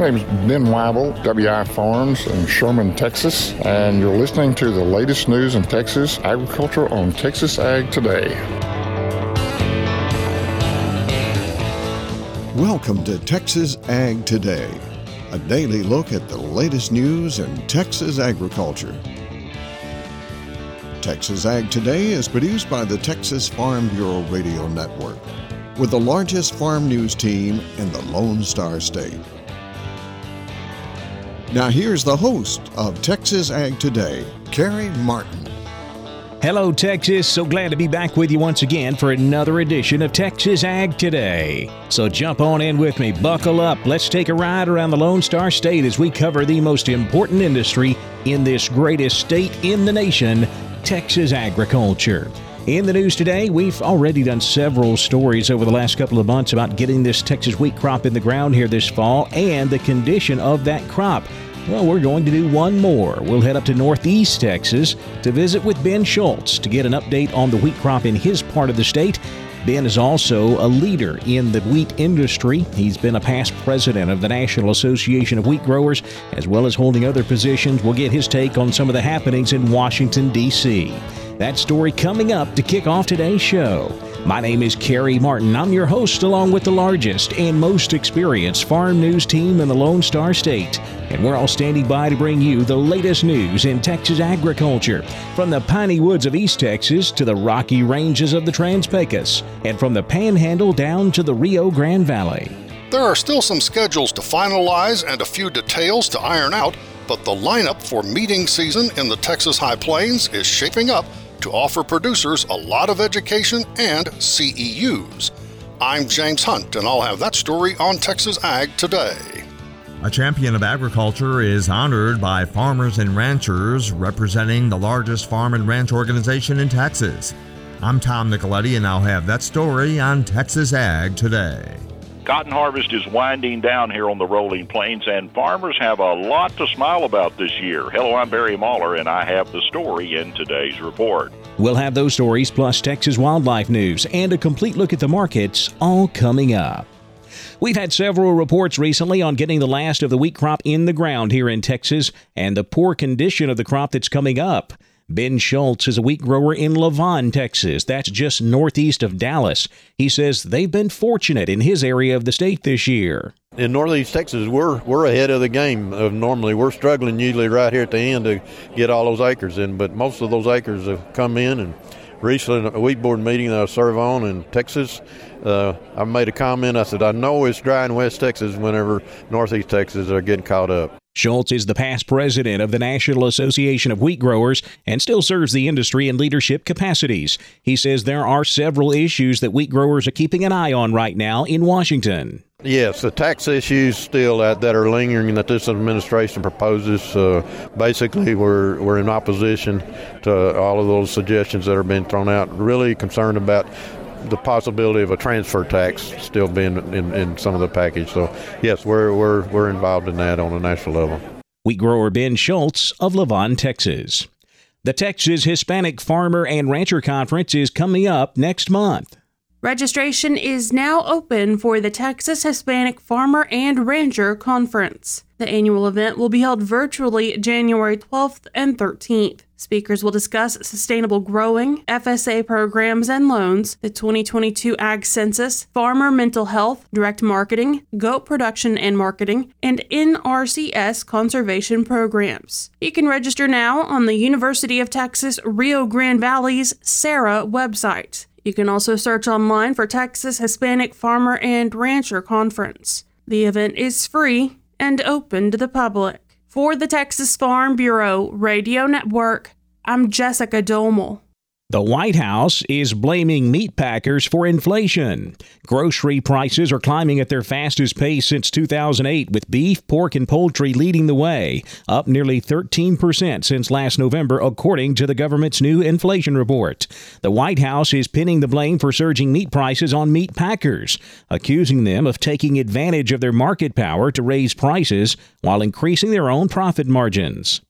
My name is Ben Weibel, WI Farms in Sherman, Texas, and you're listening to the latest news in Texas agriculture on Texas Ag Today. Welcome to Texas Ag Today, a daily look at the latest news in Texas agriculture. Texas Ag Today is produced by the Texas Farm Bureau Radio Network, with the largest farm news team in the Lone Star State. Now, here's the host of Texas Ag Today, Carey Martin. Hello, Texas. So glad to be back with you once again for another edition of Texas Ag Today. So jump on in with me, buckle up. Let's take a ride around the Lone Star State as we cover the most important industry in this greatest state in the nation, Texas agriculture. In the news today, we've already done several stories over the last couple of months about getting this Texas wheat crop in the ground here this fall and the condition of that crop. Well, we're going to do one more. We'll head up to Northeast Texas to visit with Ben Scholz to get an update on the wheat crop in his part of the state. Ben is also a leader in the wheat industry. He's been a past president of the National Association of Wheat Growers, as well as holding other positions. We'll get his take on some of the happenings in Washington, D.C. That story coming up to kick off today's show. My name is Carey Martin. I'm your host, along with the largest and most experienced farm news team in the Lone Star State. And we're all standing by to bring you the latest news in Texas agriculture, from the piney woods of East Texas to the rocky ranges of the Trans Pecos, and from the Panhandle down to the Rio Grande Valley. There are still some schedules to finalize and a few details to iron out, but the lineup for meeting season in the Texas High Plains is shaping up to offer producers a lot of education and CEUs. I'm James Hunt, and I'll have that story on Texas Ag today. A champion of agriculture is honored by farmers and ranchers representing the largest farm and ranch organization in Texas. I'm Tom Nicoletti, and I'll have that story on Texas Ag today. Cotton harvest is winding down here on the rolling plains, and farmers have a lot to smile about this year. Hello, I'm Barry Mahler, and I have the story in today's report. We'll have those stories plus Texas wildlife news and a complete look at the markets all coming up. We've had several reports recently on getting the last of the wheat crop in the ground here in Texas and the poor condition of the crop that's coming up. Ben Scholz is a wheat grower in Lavon, Texas. That's just northeast of Dallas. He says they've been fortunate in his area of the state this year. In northeast Texas, we're we're ahead of the game. Of normally, we're struggling usually right here at the end to get all those acres in, but most of those acres have come in. And recently, a wheat board meeting that I serve on in Texas, uh, I made a comment. I said, I know it's dry in West Texas whenever Northeast Texas are getting caught up. Scholz is the past president of the National Association of Wheat Growers and still serves the industry in leadership capacities. He says there are several issues that wheat growers are keeping an eye on right now in Washington. Yes, the tax issues still that, that are lingering that this administration proposes. Uh, basically, we're, we're in opposition to all of those suggestions that are being thrown out. Really concerned about the possibility of a transfer tax still being in, in some of the package. So, yes, we're, we're, we're involved in that on a national level. Wheat grower Ben Scholz of Lavon, Texas. The Texas Hispanic Farmer and Rancher Conference is coming up next month. Registration is now open for the Texas Hispanic Farmer and Rancher Conference. The annual event will be held virtually January 12th and 13th. Speakers will discuss sustainable growing, FSA programs and loans, the 2022 Ag Census, farmer mental health, direct marketing, goat production and marketing, and NRCS conservation programs. You can register now on the University of Texas Rio Grande Valley's SARA website. You can also search online for Texas Hispanic Farmer and Rancher Conference. The event is free and open to the public. For the Texas Farm Bureau Radio Network, I'm Jessica Domel. The White House is blaming meat packers for inflation. Grocery prices are climbing at their fastest pace since 2008, with beef, pork, and poultry leading the way, up nearly 13% since last November, according to the government's new inflation report. The White House is pinning the blame for surging meat prices on meat packers, accusing them of taking advantage of their market power to raise prices while increasing their own profit margins.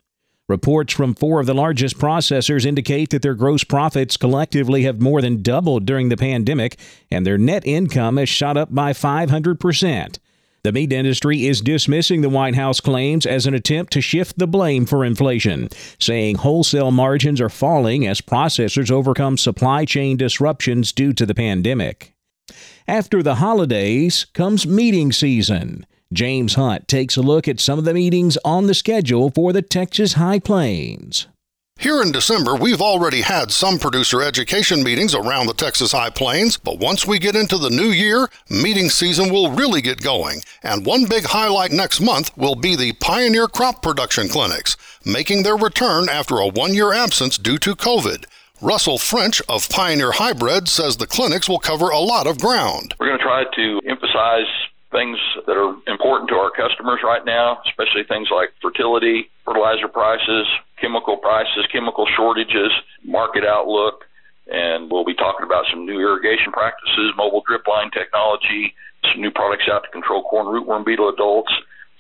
Reports from four of the largest processors indicate that their gross profits collectively have more than doubled during the pandemic, and their net income has shot up by 500%. The meat industry is dismissing the White House claims as an attempt to shift the blame for inflation, saying wholesale margins are falling as processors overcome supply chain disruptions due to the pandemic. After the holidays comes meeting season. James Hunt takes a look at some of the meetings on the schedule for the Texas High Plains. Here in December, we've already had some producer education meetings around the Texas High Plains, but once we get into the new year, meeting season will really get going. And one big highlight next month will be the Pioneer Crop Production Clinics, making their return after a one year absence due to COVID. Russell French of Pioneer Hybrid says the clinics will cover a lot of ground. We're going to try to emphasize things that are important to our customers right now, especially things like fertility, fertilizer prices, chemical prices, chemical shortages, market outlook, and we'll be talking about some new irrigation practices, mobile drip line technology, some new products out to control corn rootworm beetle adults.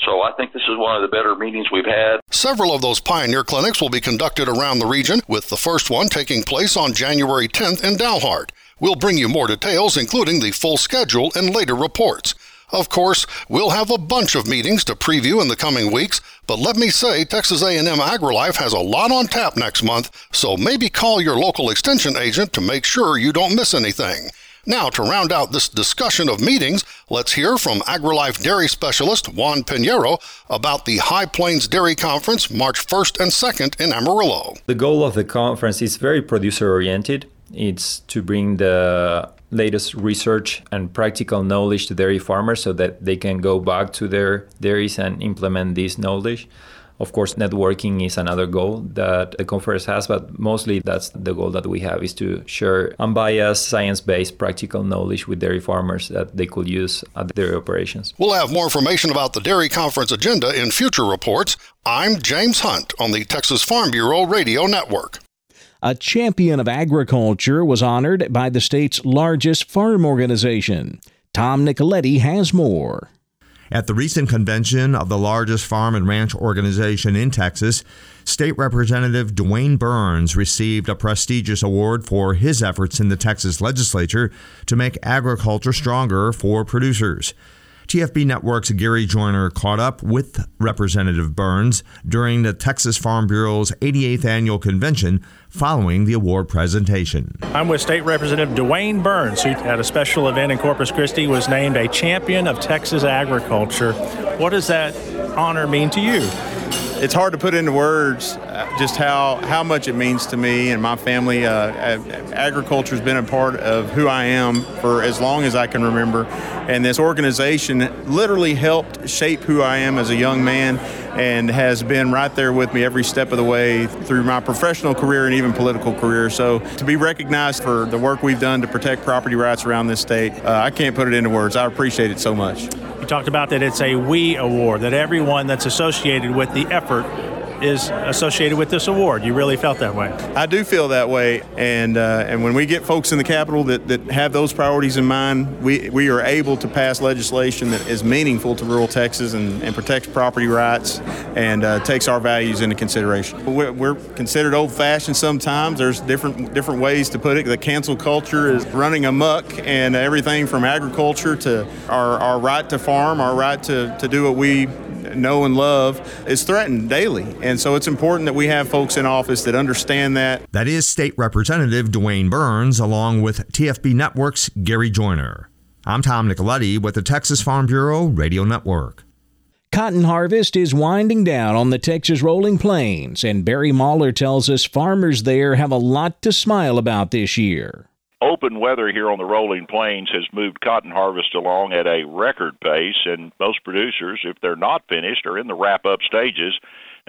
So I think this is one of the better meetings we've had. Several of those pioneer clinics will be conducted around the region, with the first one taking place on January 10th in Dalhart. We'll bring you more details, including the full schedule and later reports. Of course, we'll have a bunch of meetings to preview in the coming weeks, but let me say Texas A&M AgriLife has a lot on tap next month, so maybe call your local extension agent to make sure you don't miss anything. Now, to round out this discussion of meetings, let's hear from AgriLife dairy specialist Juan Piñeiro about the High Plains Dairy Conference March 1st and 2nd in Amarillo. The goal of the conference is very producer oriented. It's to bring the latest research and practical knowledge to dairy farmers so that they can go back to their dairies and implement this knowledge. Of course, networking is another goal that the conference has, but mostly that's the goal that we have is to share unbiased, science-based, practical knowledge with dairy farmers that they could use at their operations. We'll have more information about the Dairy Conference agenda in future reports. I'm James Hunt on the Texas Farm Bureau Radio Network. A champion of agriculture was honored by the state's largest farm organization. Tom Nicoletti has more. At the recent convention of the largest farm and ranch organization in Texas, State Representative DeWayne Burns received a prestigious award for his efforts in the Texas legislature to make agriculture stronger for producers. TFB Network's Gary Joiner caught up with Representative Burns during the Texas Farm Bureau's 88th annual convention following the award presentation. I'm with State Representative DeWayne Burns, who at a special event in Corpus Christi was named a champion of Texas agriculture. What does that honor mean to you? It's hard to put into words uh, just how, how much it means to me and my family. Uh, agriculture has been a part of who I am for as long as I can remember. And this organization literally helped shape who I am as a young man and has been right there with me every step of the way through my professional career and even political career. So to be recognized for the work we've done to protect property rights around this state, uh, I can't put it into words. I appreciate it so much. Talked about that it's a we award, that everyone that's associated with the effort is associated with this award. You really felt that way. I do feel that way, and uh, and when we get folks in the Capitol that, that have those priorities in mind, we, we are able to pass legislation that is meaningful to rural Texas and, and protects property rights and uh, takes our values into consideration. We're, we're considered old-fashioned sometimes. There's different different ways to put it. The cancel culture is running amuck, and everything from agriculture to our, our right to farm, our right to, to do what we know and love is threatened daily. And so it's important that we have folks in office that understand that. That is State Representative DeWayne Burns, along with TFB Network's Gary Joiner. I'm Tom Nicoletti with the Texas Farm Bureau Radio Network. Cotton harvest is winding down on the Texas rolling plains, and Barry Mahler tells us farmers there have a lot to smile about this year open weather here on the rolling plains has moved cotton harvest along at a record pace, and most producers, if they're not finished, are in the wrap up stages.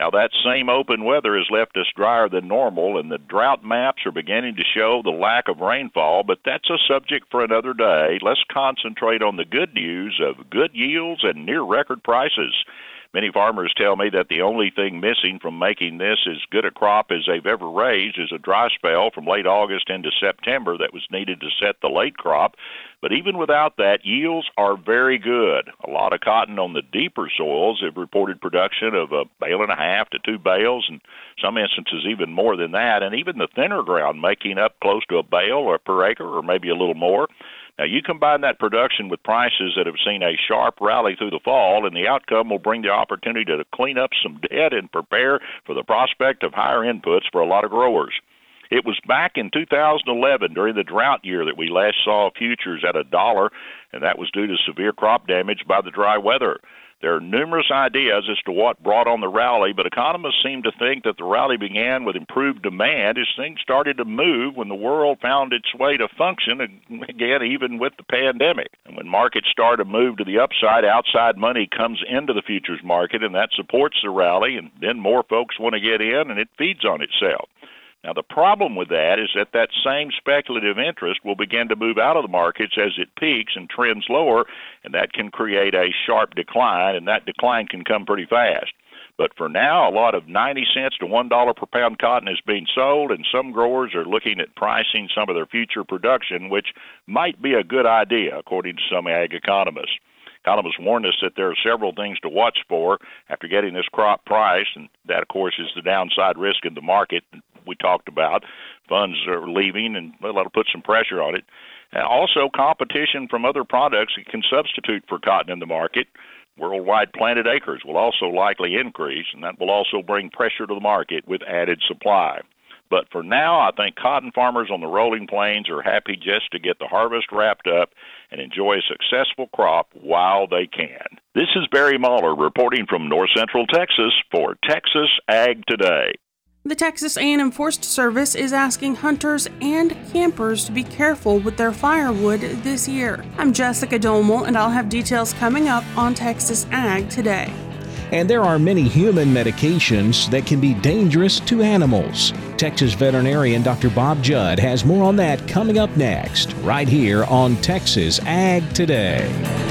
Now, that same open weather has left us drier than normal, and the drought maps are beginning to show the lack of rainfall, but that's a subject for another day. Let's concentrate on the good news of good yields and near record prices. Many farmers tell me that the only thing missing from making this as good a crop as they've ever raised is a dry spell from late August into September that was needed to set the late crop. But even without that, yields are very good. A lot of cotton on the deeper soils have reported production of a bale and a half to two bales, and some instances even more than that. And even the thinner ground making up close to a bale or per acre, or maybe a little more. Now, you combine that production with prices that have seen a sharp rally through the fall, and the outcome will bring the opportunity to clean up some debt and prepare for the prospect of higher inputs for a lot of growers. It was back in 2011 during the drought year that we last saw futures at a dollar, and that was due to severe crop damage by the dry weather. There are numerous ideas as to what brought on the rally, but economists seem to think that the rally began with improved demand as things started to move when the world found its way to function again, even with the pandemic. And when markets start to move to the upside, outside money comes into the futures market, and that supports the rally, and then more folks want to get in, and it feeds on itself. Now, the problem with that is that that same speculative interest will begin to move out of the markets as it peaks and trends lower, and that can create a sharp decline, and that decline can come pretty fast. But for now, a lot of 90 cents to $1 per pound cotton is being sold, and some growers are looking at pricing some of their future production, which might be a good idea, according to some ag economists. Economists warned us that there are several things to watch for after getting this crop priced, and that, of course, is the downside risk in the market we talked about. Funds are leaving, and that'll put some pressure on it. Also, competition from other products that can substitute for cotton in the market. Worldwide planted acres will also likely increase, and that will also bring pressure to the market with added supply. But for now, I think cotton farmers on the rolling plains are happy just to get the harvest wrapped up and enjoy a successful crop while they can. This is Barry Mahler reporting from North Central Texas for Texas Ag Today. The Texas A&M Forest Service is asking hunters and campers to be careful with their firewood this year. I'm Jessica Domel, and I'll have details coming up on Texas Ag today. And there are many human medications that can be dangerous to animals. Texas veterinarian Dr. Bob Judd has more on that coming up next, right here on Texas Ag Today.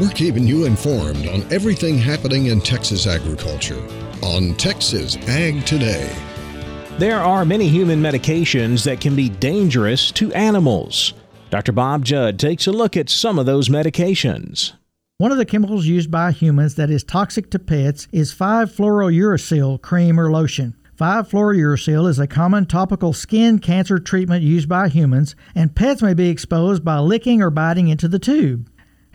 We're keeping you informed on everything happening in Texas agriculture on Texas Ag Today. There are many human medications that can be dangerous to animals. Dr. Bob Judd takes a look at some of those medications. One of the chemicals used by humans that is toxic to pets is 5-fluorouracil cream or lotion. 5-fluorouracil is a common topical skin cancer treatment used by humans, and pets may be exposed by licking or biting into the tube.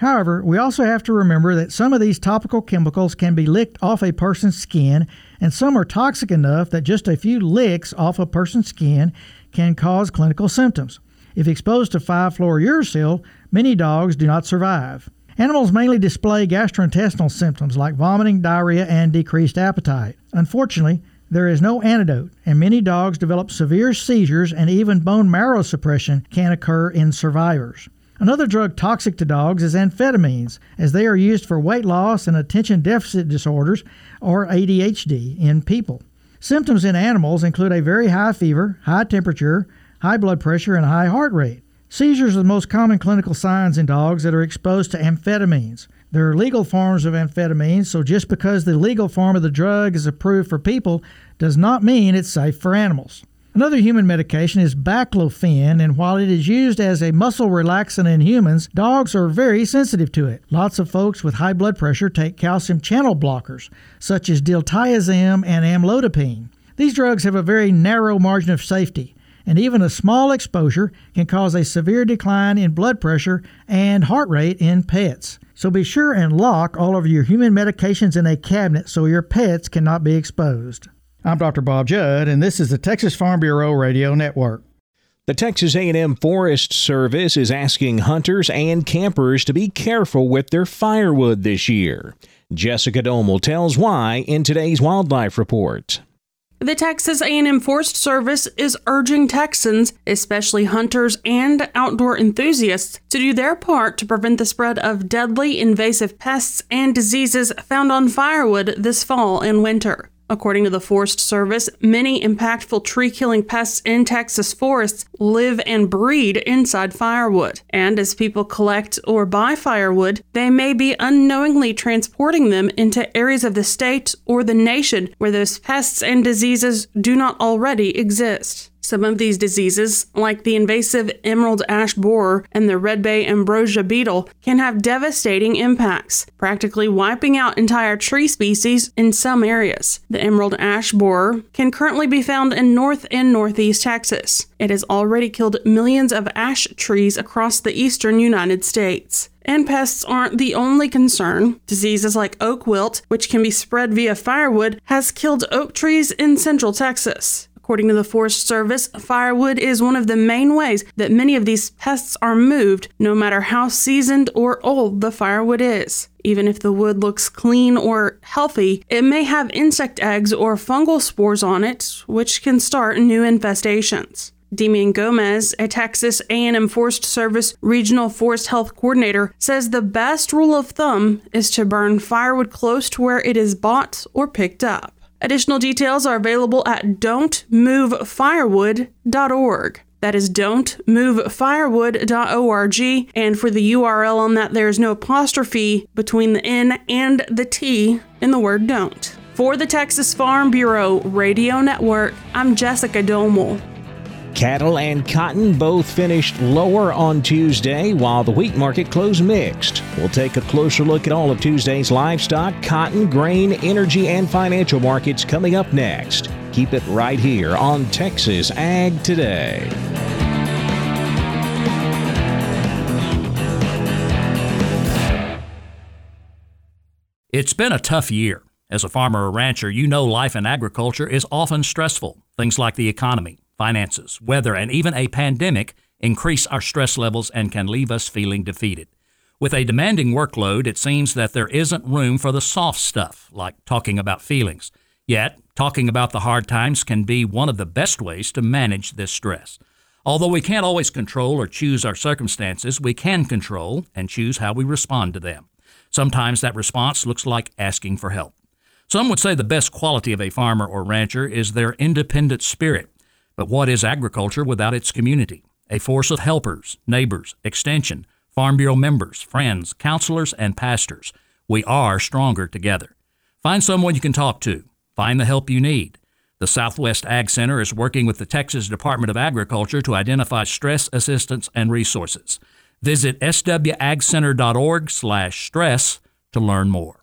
However, we also have to remember that some of these topical chemicals can be licked off a person's skin, and some are toxic enough that just a few licks off a person's skin can cause clinical symptoms. If exposed to 5-fluorouracil, many dogs do not survive. Animals mainly display gastrointestinal symptoms like vomiting, diarrhea, and decreased appetite. Unfortunately, there is no antidote, and many dogs develop severe seizures and even bone marrow suppression can occur in survivors. Another drug toxic to dogs is amphetamines, as they are used for weight loss and attention deficit disorders, or ADHD, in people. Symptoms in animals include a very high fever, high temperature, high blood pressure, and high heart rate. Seizures are the most common clinical signs in dogs that are exposed to amphetamines. There are legal forms of amphetamines, so just because the legal form of the drug is approved for people does not mean it's safe for animals. Another human medication is baclofen, and while it is used as a muscle relaxant in humans, dogs are very sensitive to it. Lots of folks with high blood pressure take calcium channel blockers, such as diltiazem and amlodipine. These drugs have a very narrow margin of safety, and even a small exposure can cause a severe decline in blood pressure and heart rate in pets. So be sure and lock all of your human medications in a cabinet so your pets cannot be exposed. I'm Dr. Bob Judd, and this is the Texas Farm Bureau Radio Network. The Texas A&M Forest Service is asking hunters and campers to be careful with their firewood this year. Jessica Domel tells why in today's Wildlife Report. The Texas A&M Forest Service is urging Texans, especially hunters and outdoor enthusiasts, to do their part to prevent the spread of deadly invasive pests and diseases found on firewood this fall and winter. According to the Forest Service, many impactful tree killing pests in Texas forests live and breed inside firewood. And as people collect or buy firewood, they may be unknowingly transporting them into areas of the state or the nation where those pests and diseases do not already exist. Some of these diseases, like the invasive emerald ash borer and the red bay ambrosia beetle, can have devastating impacts, practically wiping out entire tree species in some areas. The emerald ash borer can currently be found in north and northeast Texas. It has already killed millions of ash trees across the eastern United States. And pests aren't the only concern. Diseases like oak wilt, which can be spread via firewood, has killed oak trees in central Texas. According to the Forest Service, firewood is one of the main ways that many of these pests are moved, no matter how seasoned or old the firewood is. Even if the wood looks clean or healthy, it may have insect eggs or fungal spores on it, which can start new infestations. Demian Gomez, a Texas A&M Forest Service Regional Forest Health Coordinator, says the best rule of thumb is to burn firewood close to where it is bought or picked up. Additional details are available at don'tmovefirewood.org. That is don'tmovefirewood.org. And for the URL on that, there is no apostrophe between the N and the T in the word don't. For the Texas Farm Bureau Radio Network, I'm Jessica Domel. Cattle and cotton both finished lower on Tuesday, while the wheat market closed mixed. We'll take a closer look at all of Tuesday's livestock, cotton, grain, energy, and financial markets coming up next. Keep it right here on Texas Ag Today. It's been a tough year. As a farmer or rancher, you know life in agriculture is often stressful. Things like the economy finances, weather, and even a pandemic increase our stress levels and can leave us feeling defeated. With a demanding workload, it seems that there isn't room for the soft stuff, like talking about feelings. Yet, talking about the hard times can be one of the best ways to manage this stress. Although we can't always control or choose our circumstances, we can control and choose how we respond to them. Sometimes that response looks like asking for help. Some would say the best quality of a farmer or rancher is their independent spirit. But what is agriculture without its community? A force of helpers, neighbors, extension, Farm Bureau members, friends, counselors, and pastors. We are stronger together. Find someone you can talk to. Find the help you need. The Southwest Ag Center is working with the Texas Department of Agriculture to identify stress assistance and resources. Visit swagcenter.org/stress to learn more.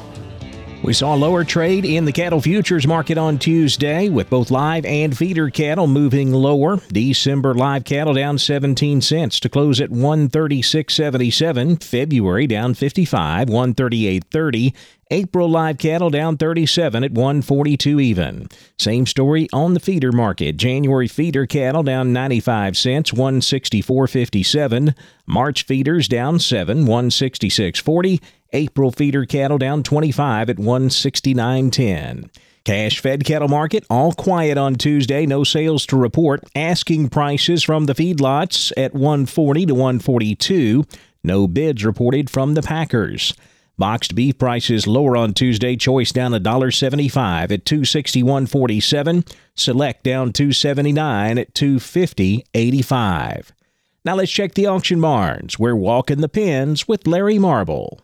We saw lower trade in the cattle futures market on Tuesday, with both live and feeder cattle moving lower. December live cattle down 17 cents to close at 136.77. February down 55, 138.30. April live cattle down 37 at 142 even. Same story on the feeder market. January feeder cattle down 95 cents, 164.57. March feeders down 7, 166.40. April feeder cattle down 25 at 169.10. Cash fed cattle market all quiet on Tuesday, no sales to report. Asking prices from the feedlots at 140 to 142. No bids reported from the packers. Boxed beef prices lower on Tuesday. Choice down $1.75 at 261.47. Select down 279 at 250.85. Now let's check the auction barns. We're walking the pins with Larry Marble.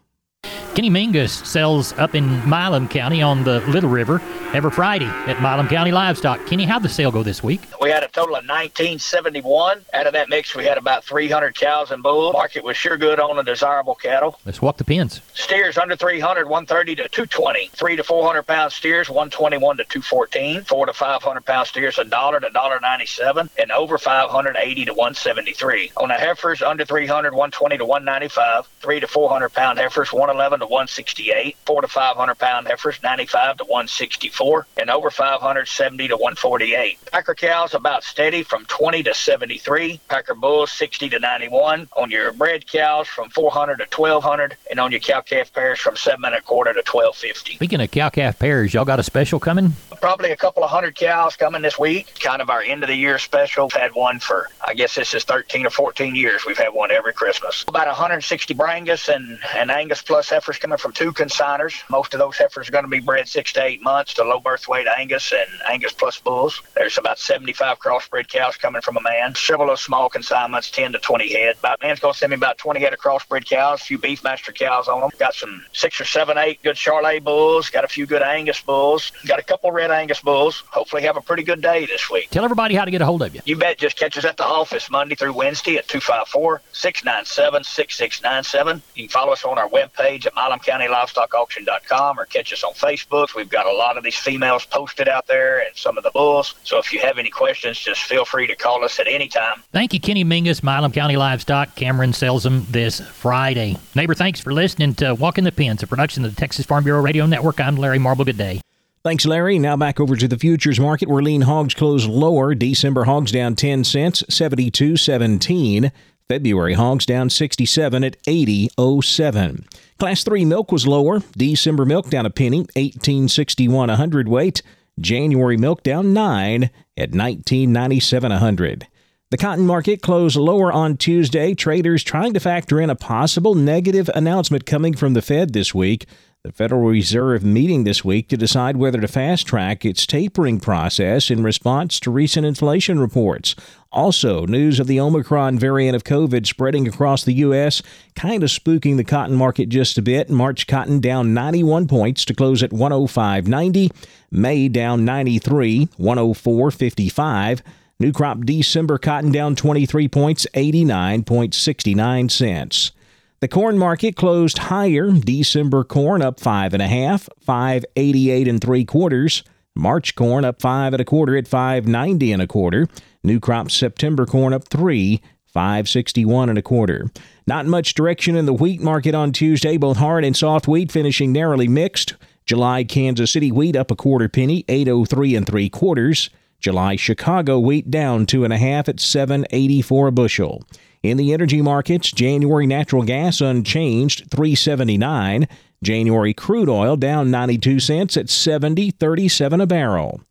Kenny Mingus sells up in Milam County on the Little River every Friday at Milam County Livestock. Kenny, how'd the sale go this week? We had a total of 1971. Out of that mix, we had about 300 cows and bulls. Market was sure good on the desirable cattle. Let's walk the pins. Steers under 300, 130 to 220. Three to 400 pound steers, 121 to 214. Four to 500 pound steers, a dollar to dollar 97, and over 580 to 173. On the heifers, under 300, 120 to 195. Three to 400 pound heifers, 111 to 168. Four to 500 pound heifers, 95 to 164, and over 570 to 148. Packer cows about steady from 20 to 73. Packer bulls 60 to 91. On your bred cows from 400 to 1200, and on your cow calf pairs from seven and a quarter to 1250. Speaking of cow calf pairs, y'all got a special coming? Probably a couple of hundred cows coming this week. Kind of our end of the year special. Had one for I guess this is 13 or 14 years. We've had one every Christmas. About 160 Brangus and, and Angus plus heifers coming from two consigners. Most of those heifers are going to be bred six to eight months to low birth weight Angus and Angus plus bulls. There's about 75 crossbred cows coming from a man. Several of small consignments, 10 to 20 head. About man's going to send me about 20 head of crossbred cows, a few Beefmaster cows on them. Got some six or seven, eight good Charolais bulls. Got a few good Angus bulls. Got a couple red Angus bulls. Hopefully have a pretty good day this week. Tell everybody how to get a hold of you. You bet. Just catch us at the office Monday through Wednesday at 254-697-6697. You can follow us on our webpage at milamcountylivestockauction.com or catch us on Facebook. We've got a lot of these females posted out there and some of the bulls. So if you have any questions, just feel free to call us at any time. Thank you, Kenny Mingus, Milam County Livestock. Cameron sells them this Friday. Neighbor, thanks for listening to Walk in the Pens, a production of the Texas Farm Bureau Radio Network. I'm Larry Marble. Good day. Thanks, Larry. Now back over to the futures market where lean hogs closed lower. December hogs down 10 cents, 72.17. February hogs down 67 at 80.07. Class 3 milk was lower. December milk down a penny, 18.61 a hundredweight. January milk down 9 at 19.97 a hundred. The cotton market closed lower on Tuesday. Traders trying to factor in a possible negative announcement coming from the Fed this week. The Federal Reserve meeting this week to decide whether to fast track its tapering process in response to recent inflation reports. Also, news of the Omicron variant of COVID spreading across the U.S., kind of spooking the cotton market just a bit. March cotton down 91 points to close at 105.90. May down 93, 104.55. New crop December cotton down 23 points, 89.69 cents. The corn market closed higher. December corn up five and a half, five eighty-eight and three quarters. March corn up five and a quarter at five ninety and a quarter. New crop September corn up three, 561 and a quarter. Not much direction in the wheat market on Tuesday, both hard and soft wheat finishing narrowly mixed. July Kansas City wheat up a quarter penny, 803 and three quarters. July Chicago wheat down two and a half at 784 a bushel. In the energy markets, January natural gas unchanged, 379. January crude oil down 92 cents at 70.37 a barrel.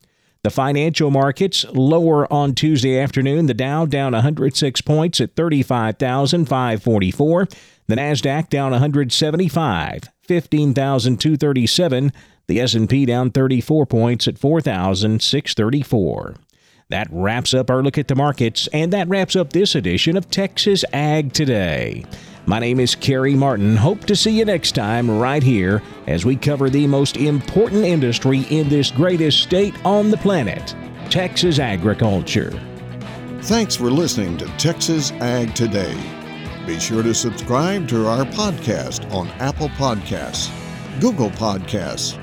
The financial markets lower on Tuesday afternoon. The Dow down 106 points at 35,544. The Nasdaq down 175, 15,237. The S&P down 34 points at 4,634. That wraps up our look at the markets, and that wraps up this edition of Texas Ag Today. My name is Carey Martin. Hope to see you next time right here as we cover the most important industry in this greatest state on the planet Texas agriculture. Thanks for listening to Texas Ag Today. Be sure to subscribe to our podcast on Apple Podcasts, Google Podcasts,